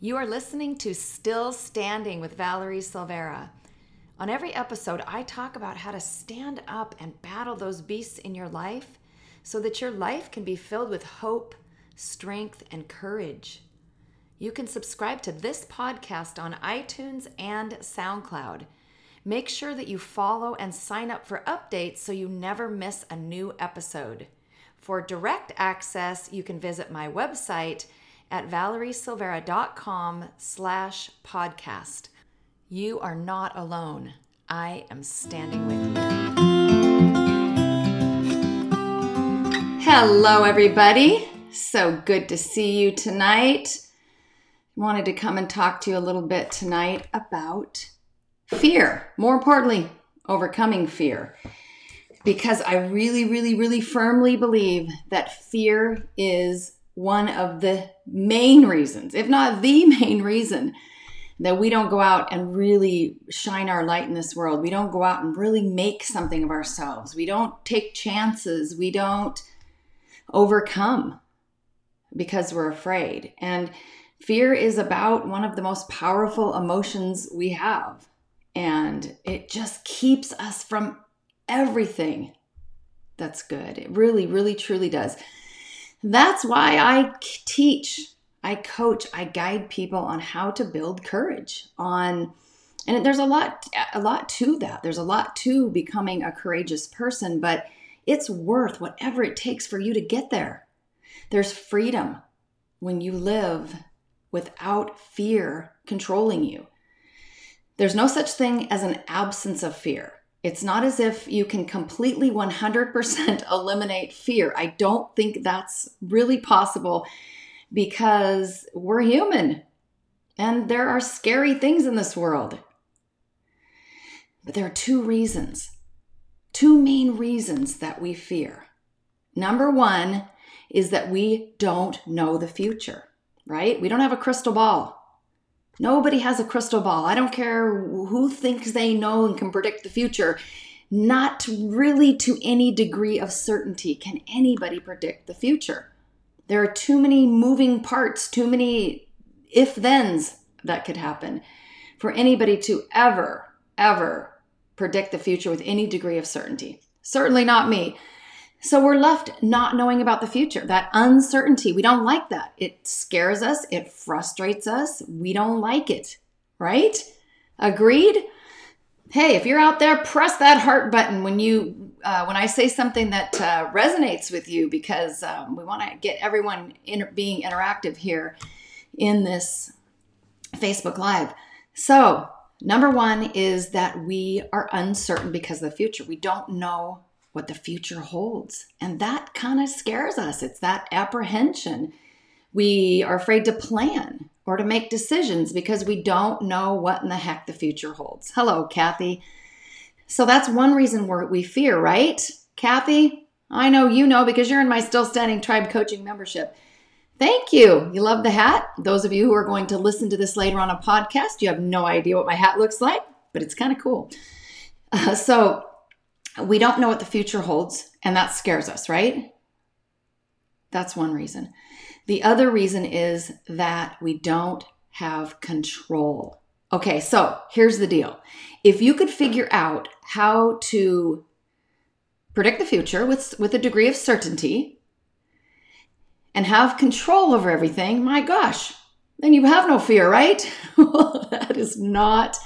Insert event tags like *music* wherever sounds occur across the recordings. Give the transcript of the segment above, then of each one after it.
You are listening to Still Standing with Valerie Silveira. On every episode, I talk about how to stand up and battle those beasts in your life so that your life can be filled with hope, strength, and courage. You can subscribe to this podcast on iTunes and SoundCloud. Make sure that you follow and sign up for updates so you never miss a new episode. For direct access, you can visit my website at valeriesilveira.com slash podcast. You are not alone. I am standing with you. Hello, everybody. So good to see you tonight. Wanted to come and talk to you a little bit tonight about fear. More importantly, overcoming fear. Because I really, really, really firmly believe that fear is one of the main reasons, if not the *laughs* main reason, that we don't go out and really shine our light in this world. We don't go out and really make something of ourselves. We don't take chances. We don't overcome because we're afraid. And fear is about one of the most powerful emotions we have. And it just keeps us from everything that's good. It really, really, truly does. That's why I teach, I coach, I guide people on how to build courage on and there's a lot a lot to that. There's a lot to becoming a courageous person, but it's worth whatever it takes for you to get there. There's freedom when you live without fear controlling you. There's no such thing as an absence of fear. It's not as if you can completely 100% *laughs* eliminate fear. I don't think that's really possible because we're human and there are scary things in this world. But there are two reasons, two main reasons that we fear. Number one is that we don't know the future, right? We don't have a crystal ball. Nobody has a crystal ball. I don't care who thinks they know and can predict the future. Not really to any degree of certainty can anybody predict the future. There are too many moving parts, too many if thens that could happen for anybody to ever, ever predict the future with any degree of certainty. Certainly not me. So we're left not knowing about the future, that uncertainty. We don't like that. It scares us, it frustrates us. We don't like it, right? Agreed? Hey, if you're out there, press that heart button when you uh, when I say something that uh, resonates with you, because um, we want to get everyone in, being interactive here in this Facebook Live. So, number one is that we are uncertain because of the future. We don't know what the future holds. And that kind of scares us. It's that apprehension. We are afraid to plan or to make decisions because we don't know what in the heck the future holds. Hello, Kathy. So that's one reason we fear, right? Kathy, I know you know because you're in my Still Standing Tribe Coaching membership. Thank you. You love the hat. Those of you who are going to listen to this later on a podcast, you have no idea what my hat looks like, but it's kind of cool. Uh, so, we don't know what the future holds, and that scares us, right? That's one reason. The other reason is that we don't have control. Okay, so here's the deal. If you could figure out how to predict the future with, with a degree of certainty and have control over everything, my gosh, then you have no fear, right? *laughs* that is not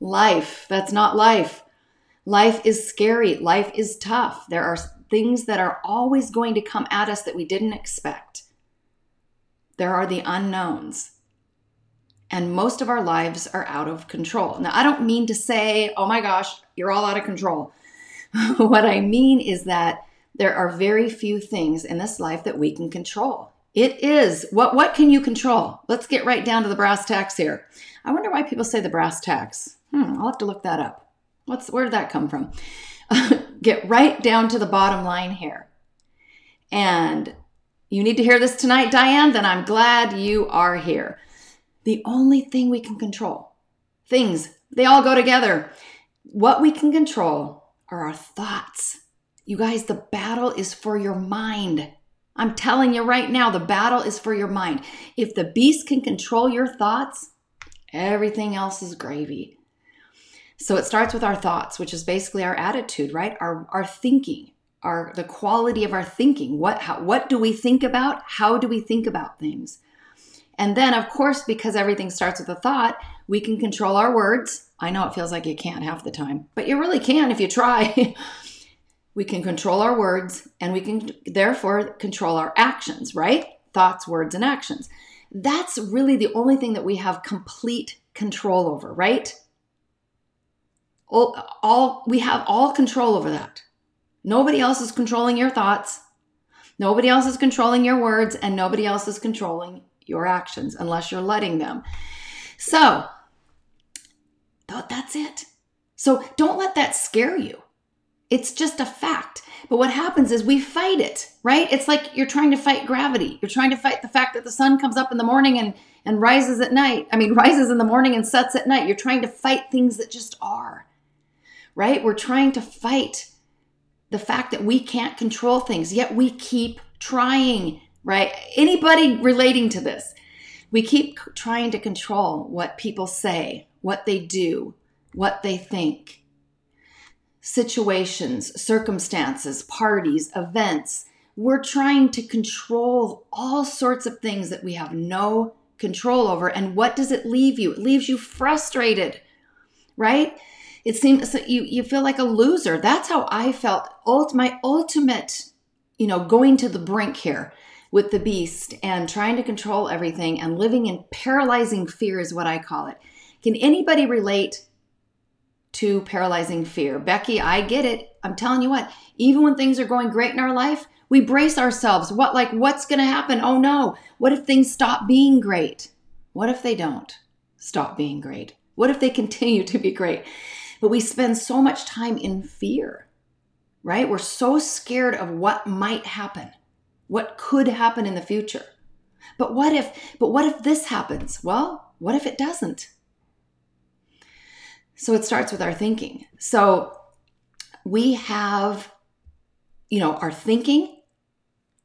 life. That's not life. Life is scary. Life is tough. There are things that are always going to come at us that we didn't expect. There are the unknowns. And most of our lives are out of control. Now, I don't mean to say, oh my gosh, you're all out of control. *laughs* what I mean is that there are very few things in this life that we can control. It is what what can you control? Let's get right down to the brass tacks here. I wonder why people say the brass tacks. Hmm, I'll have to look that up. What's where did that come from? *laughs* Get right down to the bottom line here. And you need to hear this tonight, Diane, then I'm glad you are here. The only thing we can control, things, they all go together. What we can control are our thoughts. You guys, the battle is for your mind. I'm telling you right now, the battle is for your mind. If the beast can control your thoughts, everything else is gravy. So it starts with our thoughts, which is basically our attitude, right? Our our thinking, our the quality of our thinking. What how, what do we think about? How do we think about things? And then of course because everything starts with a thought, we can control our words. I know it feels like you can't half the time, but you really can if you try. *laughs* we can control our words and we can therefore control our actions, right? Thoughts, words and actions. That's really the only thing that we have complete control over, right? All, all we have all control over that. Nobody else is controlling your thoughts. Nobody else is controlling your words and nobody else is controlling your actions unless you're letting them. So, that's it. So, don't let that scare you. It's just a fact. But what happens is we fight it, right? It's like you're trying to fight gravity. You're trying to fight the fact that the sun comes up in the morning and, and rises at night. I mean, *laughs* rises in the morning and sets at night. You're trying to fight things that just are right? We're trying to fight the fact that we can't control things, yet we keep trying, right? Anybody relating to this, we keep trying to control what people say, what they do, what they think. Situations, circumstances, parties, events. We're trying to control all sorts of things that we have no control over. And what does it leave you? It leaves you frustrated, right? It seems you you feel like a loser. That's how I felt. Ult, my ultimate, you know, going to the brink here with the beast and trying to control everything and living in paralyzing fear is what I call it. Can anybody relate to paralyzing fear? Becky, I get it. I'm telling you what, even when things are going great in our life, we brace ourselves. What like what's going to happen? Oh no. What if things stop being great? What if they don't stop being great? What if they continue to be great? But we spend so much time in fear, right? We're so scared of what might happen, what could happen in the future. But what if, but what if this happens? Well, what if it doesn't? So it starts with our thinking. So we have, you know, our thinking,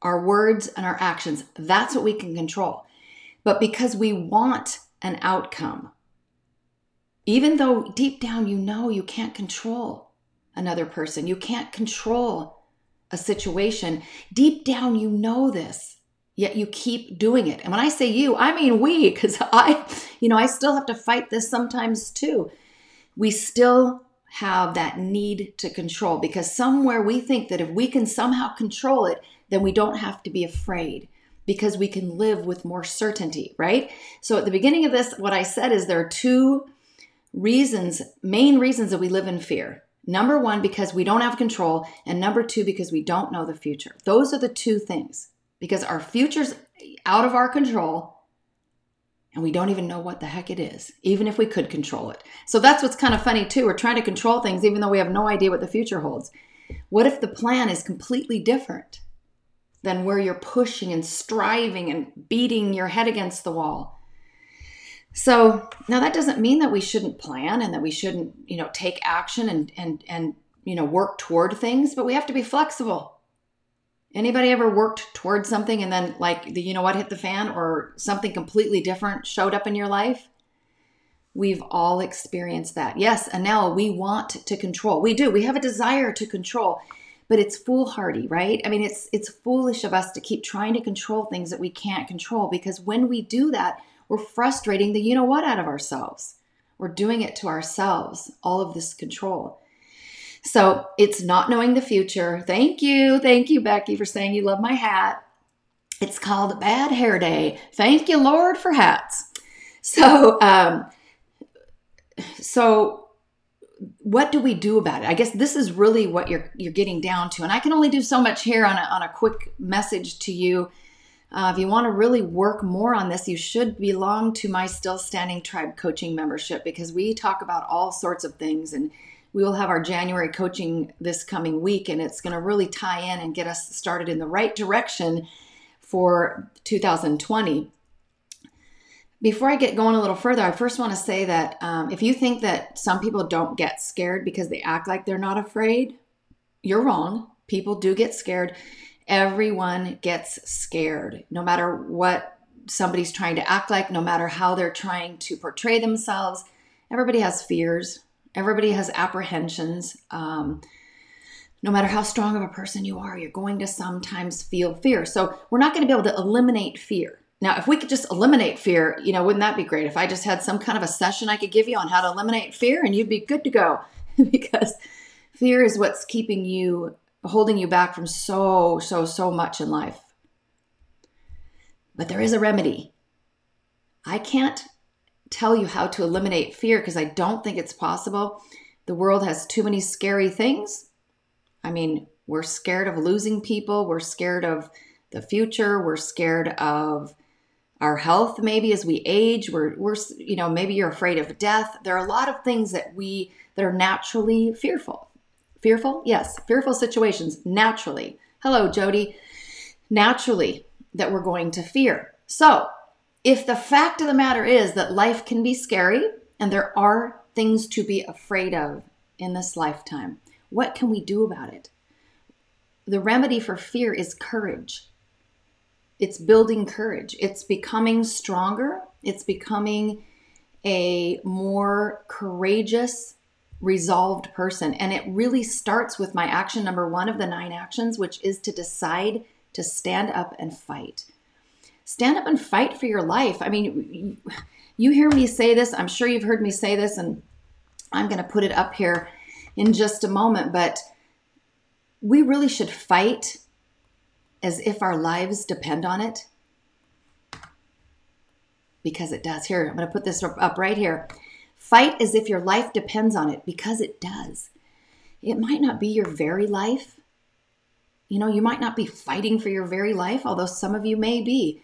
our words, and our actions. That's what we can control. But because we want an outcome, even though deep down you know you can't control another person, you can't control a situation, deep down you know this, yet you keep doing it. And when I say you, I mean we, because *laughs* I, you know, I still have to fight this sometimes too. We still have that need to control because somewhere we think that if we can somehow control it, then we don't have to be afraid because we can live with more certainty, right? So at the beginning of this, what I said is there are two reasons, main reasons that we live in fear. Number one, because we don't have control, and number two, because we don't know the future. Those are the two things. Because our future's out of our control, and we don't even know what the heck it is, even if we could control it. So that's what's kind of funny, too. We're trying to control things, even though we have no idea what the future holds. What if the plan is completely different than where you're pushing and striving and beating your head against the wall? So now that doesn't mean that we shouldn't plan and that we shouldn't, you know, take action and and and you know work toward things, but we have to be flexible. Anybody ever worked towards something and then like the you know what hit the fan or something completely different showed up in your life? We've all experienced that. Yes, Anel, we want to control. We do. We have a desire to control, but it's foolhardy, right? I mean, it's it's foolish of us to keep trying to control things that we can't control because when we do that, we're frustrating the you know what out of ourselves. We're doing it to ourselves, all of this control. So it's not knowing the future. Thank you. Thank you, Becky, for saying you love my hat. It's called Bad Hair Day. Thank you, Lord, for hats. So, um, so what do we do about it? I guess this is really what you're you're getting down to, and I can only do so much here on a, on a quick message to you uh, if you want to really work more on this, you should belong to my Still Standing Tribe coaching membership because we talk about all sorts of things. And we will have our January coaching this coming week, and it's going to really tie in and get us started in the right direction for 2020. Before I get going a little further, I first want to say that um, if you think that some people don't get scared because they act like they're not afraid, you're wrong. People do get scared Everyone gets scared, no matter what somebody's trying to act like, no matter how they're trying to portray themselves. Everybody has fears, everybody has apprehensions. Um, no matter how strong of a person you are, you're going to sometimes feel fear. So, we're not going to be able to eliminate fear. Now, if we could just eliminate fear, you know, wouldn't that be great? If I just had some kind of a session I could give you on how to eliminate fear and you'd be good to go *laughs* because fear is what's keeping you, holding you back from so, so, so much in life. But there is a remedy. I can't tell you how to eliminate fear because I don't think it's possible. The world has too many scary things. I mean, we're scared of losing people, we're scared of the future, we're scared of our health maybe as we age we're we're you know maybe you're afraid of death there are a lot of things that we that are naturally fearful fearful? Yes. Fearful situations naturally. Hello jody. Naturally that we're going to fear. So if the fact of the matter is that life can be scary and there are things to be afraid of in this lifetime what can we do about it? The remedy for fear is courage. It's building courage. It's becoming stronger. It's becoming a more courageous, resolved person. And it really starts with my action number one of the nine actions, which is to decide to stand up and fight. Stand up and fight for your life. I mean, you hear me say this. I'm sure you've heard me say this, and I'm going to put it up here in just a moment. But we really should fight as if our lives depend on it? Because it does. Here, I'm going to put this up right here. Fight as if your life depends on it because it does. It might not be your very life. You know, you might not be fighting for your very life, although some of you may be.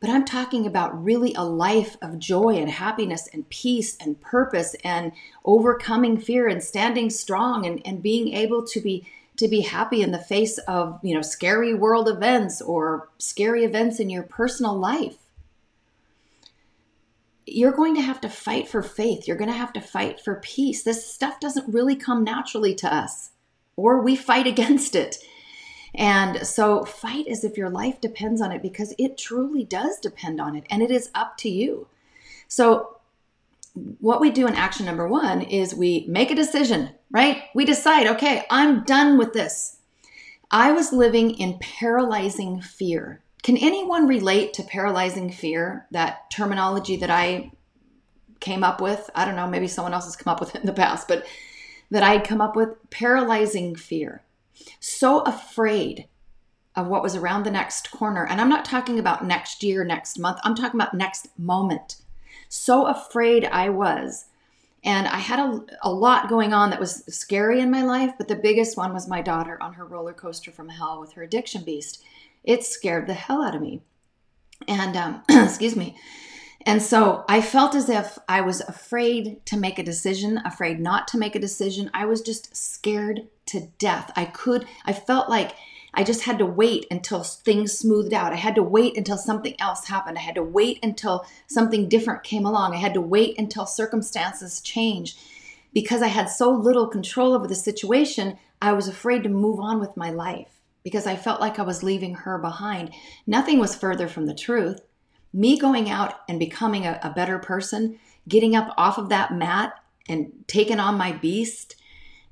But I'm talking about really a life of joy and happiness and peace and purpose and overcoming fear and standing strong and, and being able to be to be happy in the face of, you know, scary world events or scary events in your personal life. You're going to have to fight for faith. You're going to have to fight for peace. This stuff doesn't really come naturally to us, or we fight *laughs* against it. And so, fight as if your life depends on it because it truly does depend on it, and it is up to you. So, what we do in action number one is we make a decision, right? We decide, okay, I'm done with this. I was living in paralyzing fear. Can anyone relate to paralyzing fear, that terminology that I came up with? I don't know, maybe someone else has come up with it in the past, but that I had come up with paralyzing fear. So afraid of what was around the next corner. And I'm not talking about next year, next month, I'm talking about next moment so afraid I was. And I had a, a lot going on that was scary in my life, but the biggest one was my daughter on her roller coaster from hell with her addiction beast. It scared the hell out of me. And, um, *clears throat* excuse me. And so I felt as if I was afraid to make a decision, afraid not to make a decision. I was just scared to death. I could, I felt like I just had to wait until things smoothed out. I had to wait until something else happened. I had to wait until something different came along. I had to wait until circumstances changed. Because I had so little control over the situation, I was afraid to move on with my life because I felt like I was leaving her behind. Nothing was further from the truth. Me going out and becoming a, a better person, getting up off of that mat and taking on my beast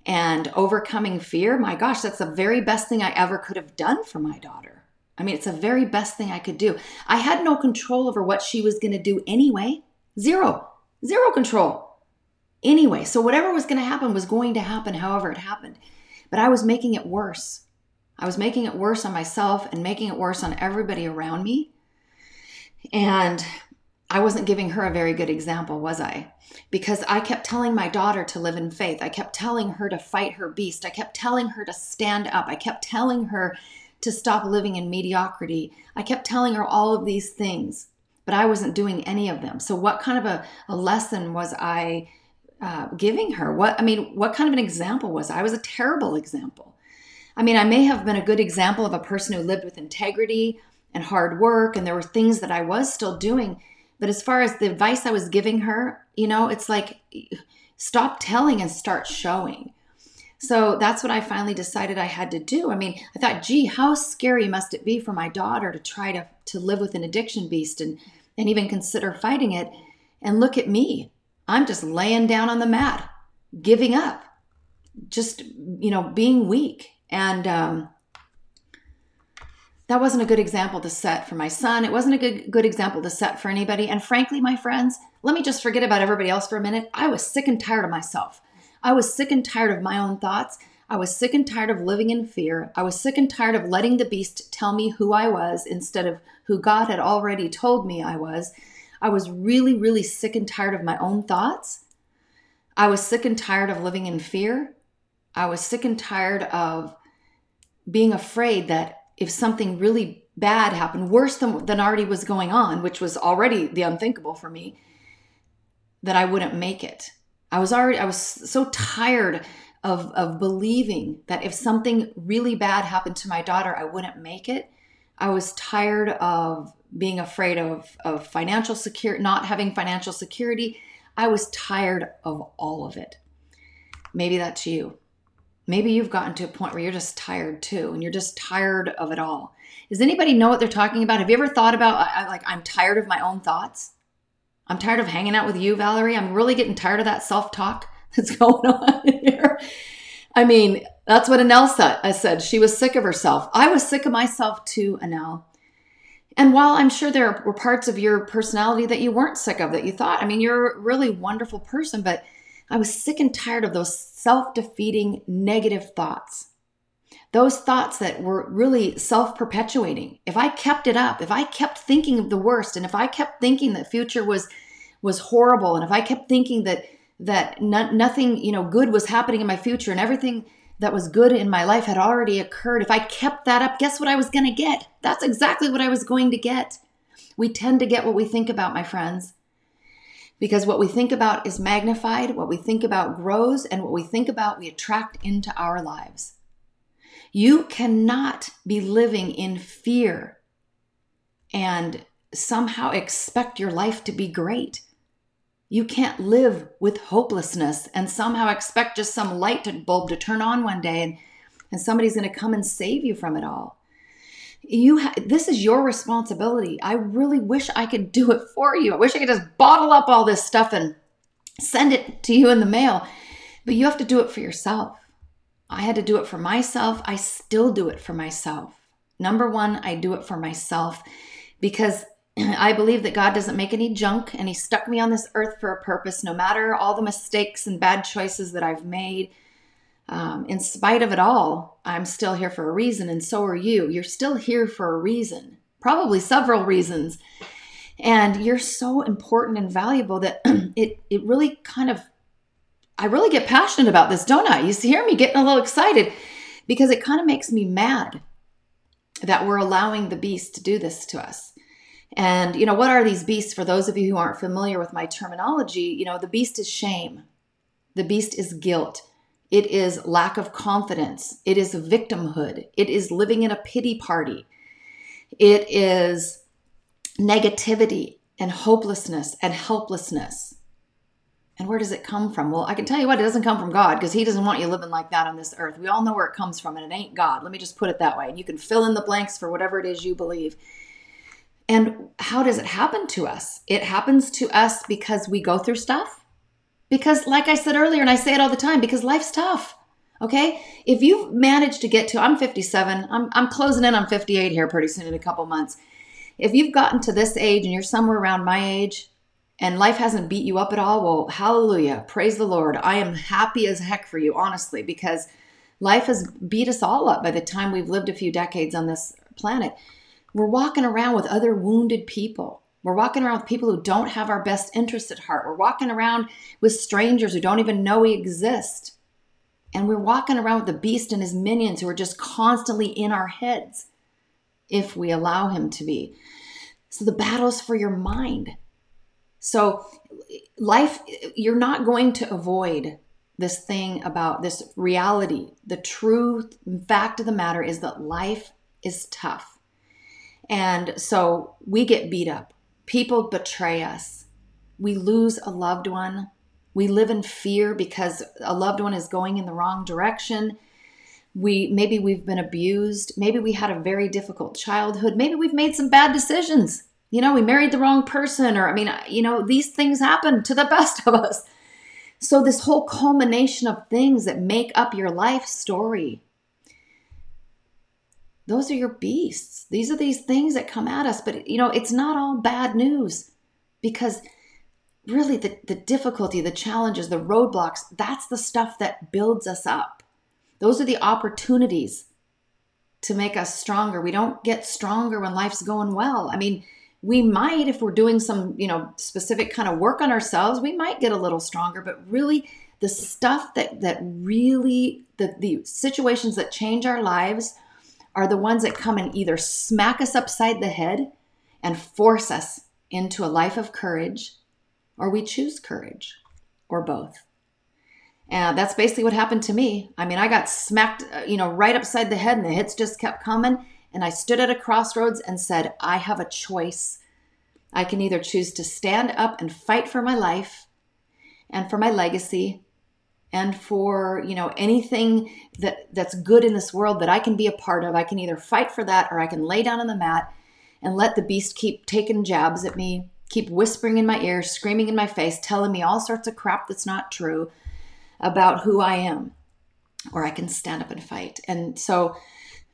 and overcoming fear, my gosh, that's the very best thing I ever could have done for my daughter. I mean, it's the very best thing I could do. I had no control over what she was going to do anyway. Zero, zero control. Anyway, so whatever was going to happen was going to happen however it happened. But I was making it worse. I was making it worse on myself and making it worse on everybody around me. And I wasn't giving her a very good example, was I? Because I kept telling my daughter to live in faith. I kept telling her to fight her beast. I kept telling her to stand up. I kept telling her to stop living in mediocrity. I kept telling her all of these things, but I wasn't doing any of them. So, what kind of a, a lesson was I uh, giving her? What, I mean, what kind of an example was I? I was a terrible example. I mean, I may have been a good example of a person who lived with integrity and hard work, and there were things that I was still doing but as far as the advice I was giving her, you know, it's like stop telling and start showing. So that's what I finally decided I had to do. I mean, I thought, gee, how scary must it be for my daughter to try to, to live with an addiction beast and, and even consider fighting it? And look at me. I'm just laying down on the mat, giving up, just, you know, being weak. And um, that wasn't a good example to set for my son. It wasn't a good, good example to set for anybody. And frankly, my friends, let me just forget about everybody else for a minute. I was sick and tired of myself. I was sick and tired of my own thoughts. I was sick and tired of living in fear. I was sick and tired of letting the beast tell me who I was instead of who God had already told me I was. I was really, really sick and tired of my own thoughts. I was sick and tired of living in fear. I was sick and tired of being afraid that if something really bad happened, worse than, than already was going on, which was already the unthinkable for me, that I wouldn't make it. I was already, I was so tired of, of believing that if something really bad happened to my daughter, I wouldn't make it. I was tired of being afraid of, of financial security, not having financial security. I was tired of all of it. Maybe that's you. Maybe you've gotten to a point where you're just tired too, and you're just tired of it all. Does anybody know what they're talking about? Have you ever thought about, like, I'm tired of my own thoughts? I'm tired of hanging out with you, Valerie. I'm really getting tired of that self talk *laughs* that's going on here. I mean, that's what Anel said. I uh, said she was sick of herself. I was sick of myself too, Anel. And while I'm sure there were parts of your personality that you weren't sick of, that you thought, I mean, you're a really wonderful person, but I was sick and tired of those self defeating negative thoughts. Those thoughts that were really self perpetuating. If I kept it up, if I kept thinking of the worst, and if I kept thinking that future was was horrible, and if I kept thinking that that no, nothing you know good was happening in my future, and everything that was good in my life had already occurred, if I kept that up, guess what I was going to get? That's exactly what I was going to get. We tend to get what we think about, my friends because what we think about is magnified, what we think about grows, and what we think about we attract into our lives. You cannot be living in fear and somehow expect your life to be great. You can't live with hopelessness and somehow expect just some light bulb to turn on one day and, and somebody's going to come and save you from it all you ha- this is your responsibility. I really wish i could do it for you. I wish i could just bottle up all this stuff and send it to you in the mail but you have to do it for yourself. I had to do it for myself. I still do it for myself. Number one i do it for myself because *clears throat* I believe that God doesn't make any junk and He stuck me on this earth for a purpose, no matter all the mistakes and bad choices that I've made um, in spite of it all, I'm still here for a reason, and so are you. You're still here for a reason, probably several reasons. And you're so important and valuable that *clears throat* it, it really kind of, I really get passionate about this, don't I? You hear me getting a little excited because it kind of makes me mad that we're allowing the beast to do this to us. And, you know, what are these beasts? For those of you who aren't familiar with my terminology, you know, the beast is shame, the beast is guilt, it is lack of confidence. It is victimhood. It is living in a pity party. It is negativity and hopelessness and helplessness. And where does it come from? Well, I can tell you what, it doesn't come from God because He doesn't want you living like that on this earth. We all know where it comes from, and it ain't God. Let me just put it that way. And you can fill in the blanks for whatever it is you believe. And how does it happen to us? It happens to us because we go through stuff because, like I said earlier, and I say it all the time, because life's tough. Okay. If you've managed to get to, I'm 57, I'm, I'm closing in on 58 here pretty soon in a couple months. If you've gotten to this age and you're somewhere around my age and life hasn't beat you up at all, well, hallelujah. Praise the Lord. I am happy as heck for you, honestly, because life has beat us all up by the time we've lived a few decades on this planet. We're walking around with other wounded people we're walking around with people who don't have our best interests at heart. We're walking around with strangers who don't even know we exist. And we're walking around with the beast and his minions who are just constantly in our heads if we allow him to be. So the battle's for your mind. So, life, you're not going to avoid this thing about this reality. The truth, fact of the matter is that life is tough. And so we get beat up. People betray us. We lose a loved one. We live in fear because a loved one is going in the wrong direction. We maybe we've been abused, maybe we had a very difficult childhood, maybe we've made some bad decisions. You know, we married the wrong person or I mean, you know, these things happen to the *laughs* best of us. So this whole culmination of things that make up your life story those are your beasts. These are these things that come at us. But, you know, it's not all bad news because really the, the difficulty, the challenges, the roadblocks, that's the stuff that builds us up. Those are the opportunities to make us stronger. We don't get stronger when life's going well. I mean, we might if we're doing some, you know, specific kind of work on ourselves, we might get a little stronger, but really the stuff that that really the the situations that change our lives are the ones that come and either smack us upside the head and force us into a life of courage, or we choose courage, or both. And that's basically what happened to me. I mean, I got smacked, uh, you know, right upside the head, and the hits just kept coming. And I stood at a crossroads and said, I have a choice. I can either choose to stand up and fight for my life and for my legacy, and for you know anything that that's good in this world that i can be a part of i can either fight for that or i can lay down on the mat and let the beast keep taking jabs at me keep whispering in my ear screaming in my face telling me all sorts of crap that's not true about who i am or i can stand up and fight. And so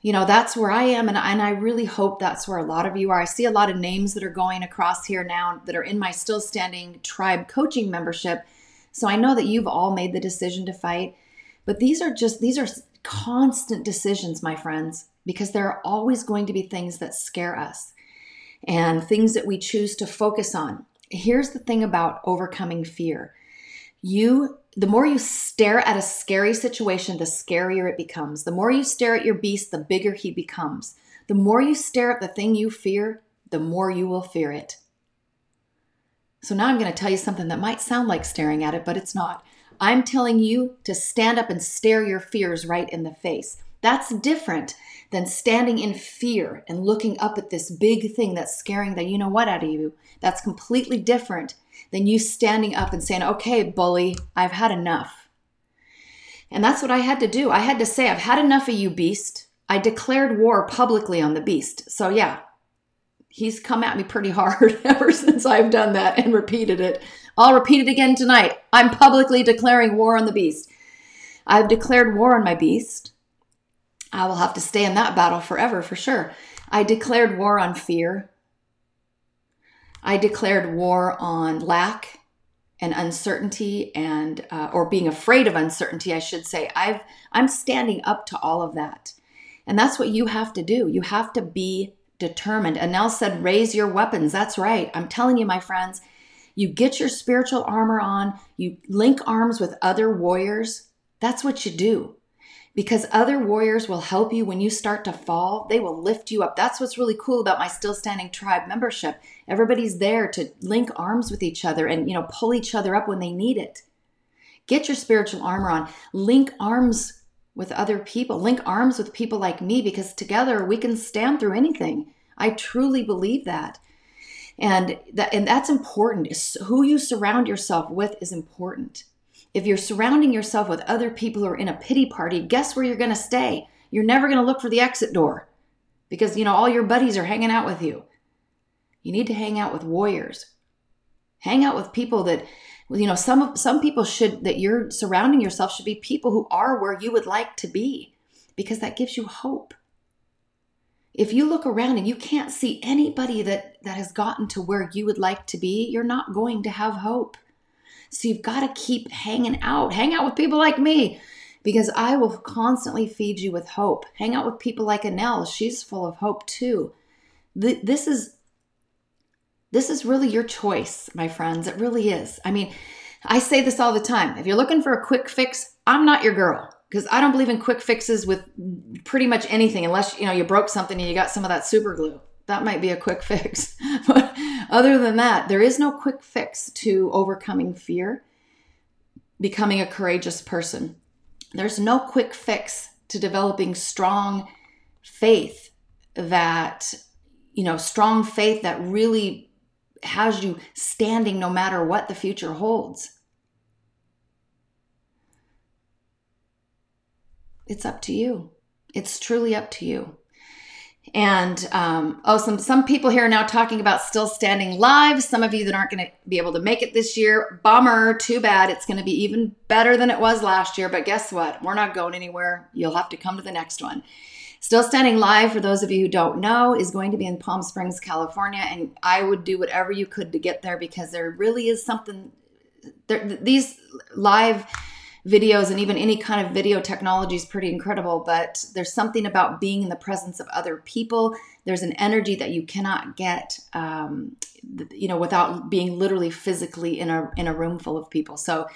you know that's where i am. And, and i really hope that's where a lot of you are. I see a lot of names that are going across here now that are in my still standing tribe coaching membership so I know that you've all made the decision to fight, but these are just, these are constant decisions, my friends, because there are always going to be things that scare us and things that we choose to focus on. Here's the thing about overcoming fear. You the more you stare at a scary situation, the scarier it becomes. The more you stare at your beast, the bigger he becomes. The more you stare at the thing you fear, the more you will fear it. So now I'm going to tell you something that might sound like staring at it, but it's not. I'm telling you to stand up and stare your fears right in the face. That's different than standing in fear and looking up at this big thing that's scaring the you know what out of you. That's completely different than you standing up and saying, okay, bully, I've had enough. And that's what I had to do. I had to say, I've had enough of you, beast. I declared war publicly on the beast. So, yeah, he's come at me pretty hard *laughs* ever since I've done that and repeated it. I'll repeat it again tonight. I'm publicly declaring war on the beast. I've declared war on my beast. I will have to stay in that battle forever for sure. I declared war on fear. I declared war on lack and uncertainty and uh, or being afraid of uncertainty, I should say. I've I'm standing up to all of that. And that's what you have to do. You have to be determined. Anel said, raise your weapons. That's right. I'm telling you, my friends, you get your spiritual armor on, you link arms with other warriors. That's what you do. Because other warriors will help you when you start to fall. They will lift you up. That's what's really cool about my Still Standing Tribe membership. Everybody's there to link arms with each other and, you know, pull each other up when they need it. Get your spiritual armor on. Link arms with other people. Link arms with people like me because together we can stand through anything. I truly believe that. And that and that's important. Who you surround yourself with is important. If you're surrounding yourself with other people who are in a pity party, guess where you're going to stay? You're never going to look for the exit door because you know all your buddies are hanging out with you. You need to hang out with warriors. Hang out with people that you know some some people should that you're surrounding yourself should be people who are where you would like to be because that gives you hope. If you look around and you can't see anybody that that has gotten to where you would like to be you're not going to have hope. So you've got to keep hanging out. Hang out with people like me because i will constantly feed you with hope. Hang out with people like anel. She's full of hope too. This is this is really your choice, my friends. It really is. I mean, I say this all the time. If you're looking for a quick fix, I'm not your girl because I don't believe in quick fixes with pretty much anything unless, you know, you broke something and you got some of that super glue. That might be a quick *laughs* fix. but other than that, there is no quick fix to overcoming fear, becoming a courageous person. There's no quick fix to developing strong faith that you know, strong faith that really has you standing no matter what the future holds. It's up to you. It's truly up to you. And um, oh, some some people here are now talking about still standing live. Some of you that aren't going to be able to make it this year, bummer. Too bad. It's going to be even better than it was last year. But guess what? We're not going anywhere. You'll have to come to the next one. Still Standing Live, for those of you who don't know, is going to be in Palm Springs, California, and I would do whatever you could to get there because there really is something. There, these live videos and even any kind of video technology is pretty incredible but there's something about being in the presence of other people. There's an energy that you cannot get um, you know without being literally physically in a in a room full of people. So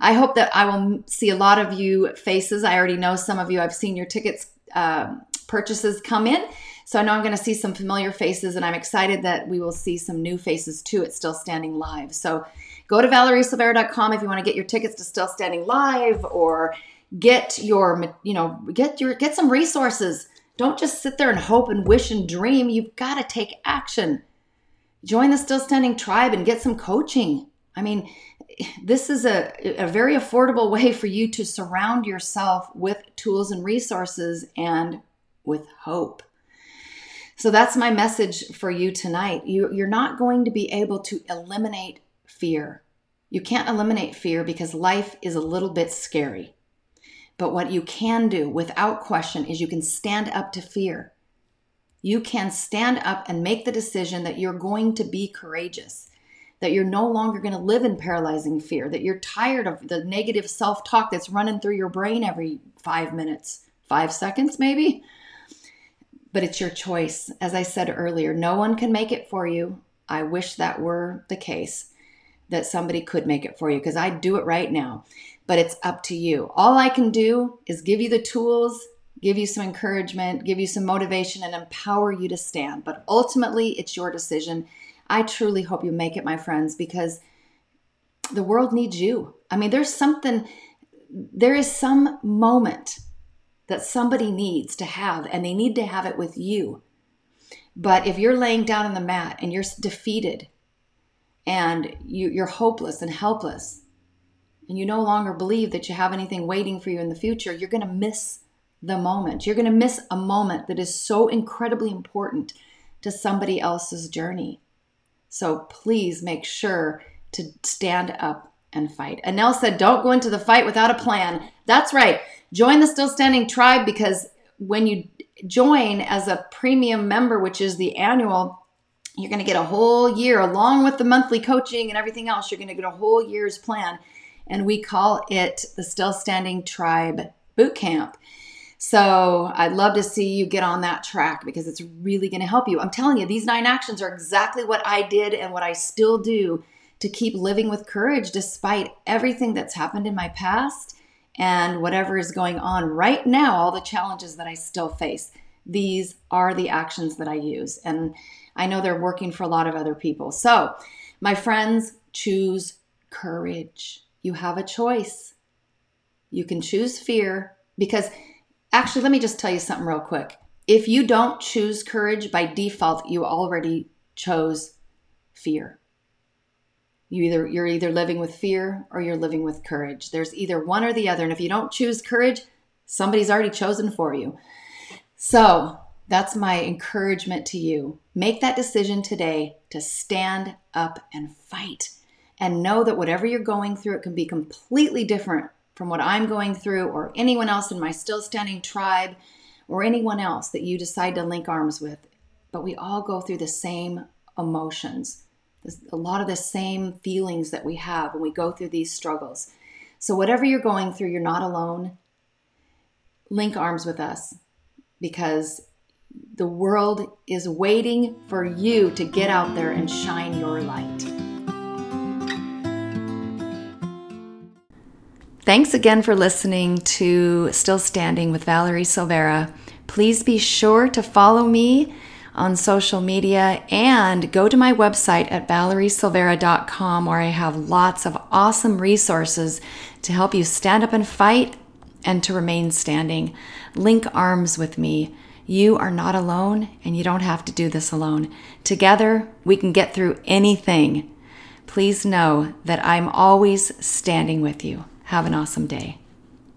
i hope that i will see a lot of you faces. I already know some of you. I've seen your tickets uh, purchases come in so I know I'm going to see some familiar faces, and I'm excited that we will see some new faces too. It's still standing live. So Go to valeriesilveira.com if you want to get your tickets to Still Standing Live or get your, you know, get your get some resources. Don't just sit there and hope and wish and dream. You've got to take action. Join the Still Standing tribe and get some coaching. I mean, this is a, a very affordable way for you to surround yourself with tools and resources and with hope. So that's my message for you tonight. You, you're not going to be able to eliminate fear. You can't eliminate fear because life is a little bit scary. But what you can do without question is you can stand up to fear. You can stand up and make the decision that you're going to be courageous, that you're no longer going to live in paralyzing fear, that you're tired of the negative self talk that's running through your brain every five minutes, five seconds maybe. But it's your choice. As I said earlier, no one can make it for you. I wish that were the case that somebody could make it for you because I'd do it right now. But it's up to you. All I can do is give you the tools, give you some encouragement, give you some motivation, and empower you to stand. But ultimately, it's your decision. I truly hope you make it, my friends, because the world needs you. I mean, there's something, there is some moment that somebody needs to have, and they need to have it with you. But if you're laying down on the mat and you're defeated and you, are hopeless and helpless, and you no longer believe that you have anything waiting for you in the future, you're going to miss the moment. You're going to miss a moment that is so incredibly important to somebody else's journey. So please make sure to stand up and fight. Anel said, Don't go into the fight without a plan. That's right. Join the Still Standing tribe because when you join as a premium member, which is the annual, you're going to get a whole year along with the monthly coaching and everything else. You're going to get a whole year's plan. And we call it the Still Standing Tribe Boot Camp. So I'd love to see you get on that track because it's really going to help you. I'm telling you, these nine actions are exactly what I did and what I still do to keep living with courage despite everything that's happened in my past and whatever is going on right now, all the challenges that I still face. These are the actions that I use. And I know they're working for a lot of other people. So, my friends, choose courage. You have a choice. You can choose fear because actually, let me just tell you something real quick. If you don't choose courage by default, you already chose fear. You either you're either living with fear or you're living with courage. There's either one or the other. And if you don't choose courage, somebody's already chosen for you. So, that's my encouragement to you. Make that decision today to stand up and fight and know that whatever you're going through, it can be completely different from what I'm going through or anyone else in my still standing tribe or anyone else that you decide to link arms with. But we all go through the same emotions, a lot of the same feelings that we have when we go through these struggles. So, whatever you're going through, you're not alone. Link arms with us because the world is waiting for you to get out there and shine your light. Thanks again for listening to Still Standing with Valerie Silveira. Please be sure to follow me on social media and go to my website at valeriesilveira.com where I have lots of awesome resources to help you stand up and fight and to remain standing. Link arms with me. You are not alone, and you don't have to do this alone. Together, we can get through anything. Please know that I'm always standing with you. Have an awesome day.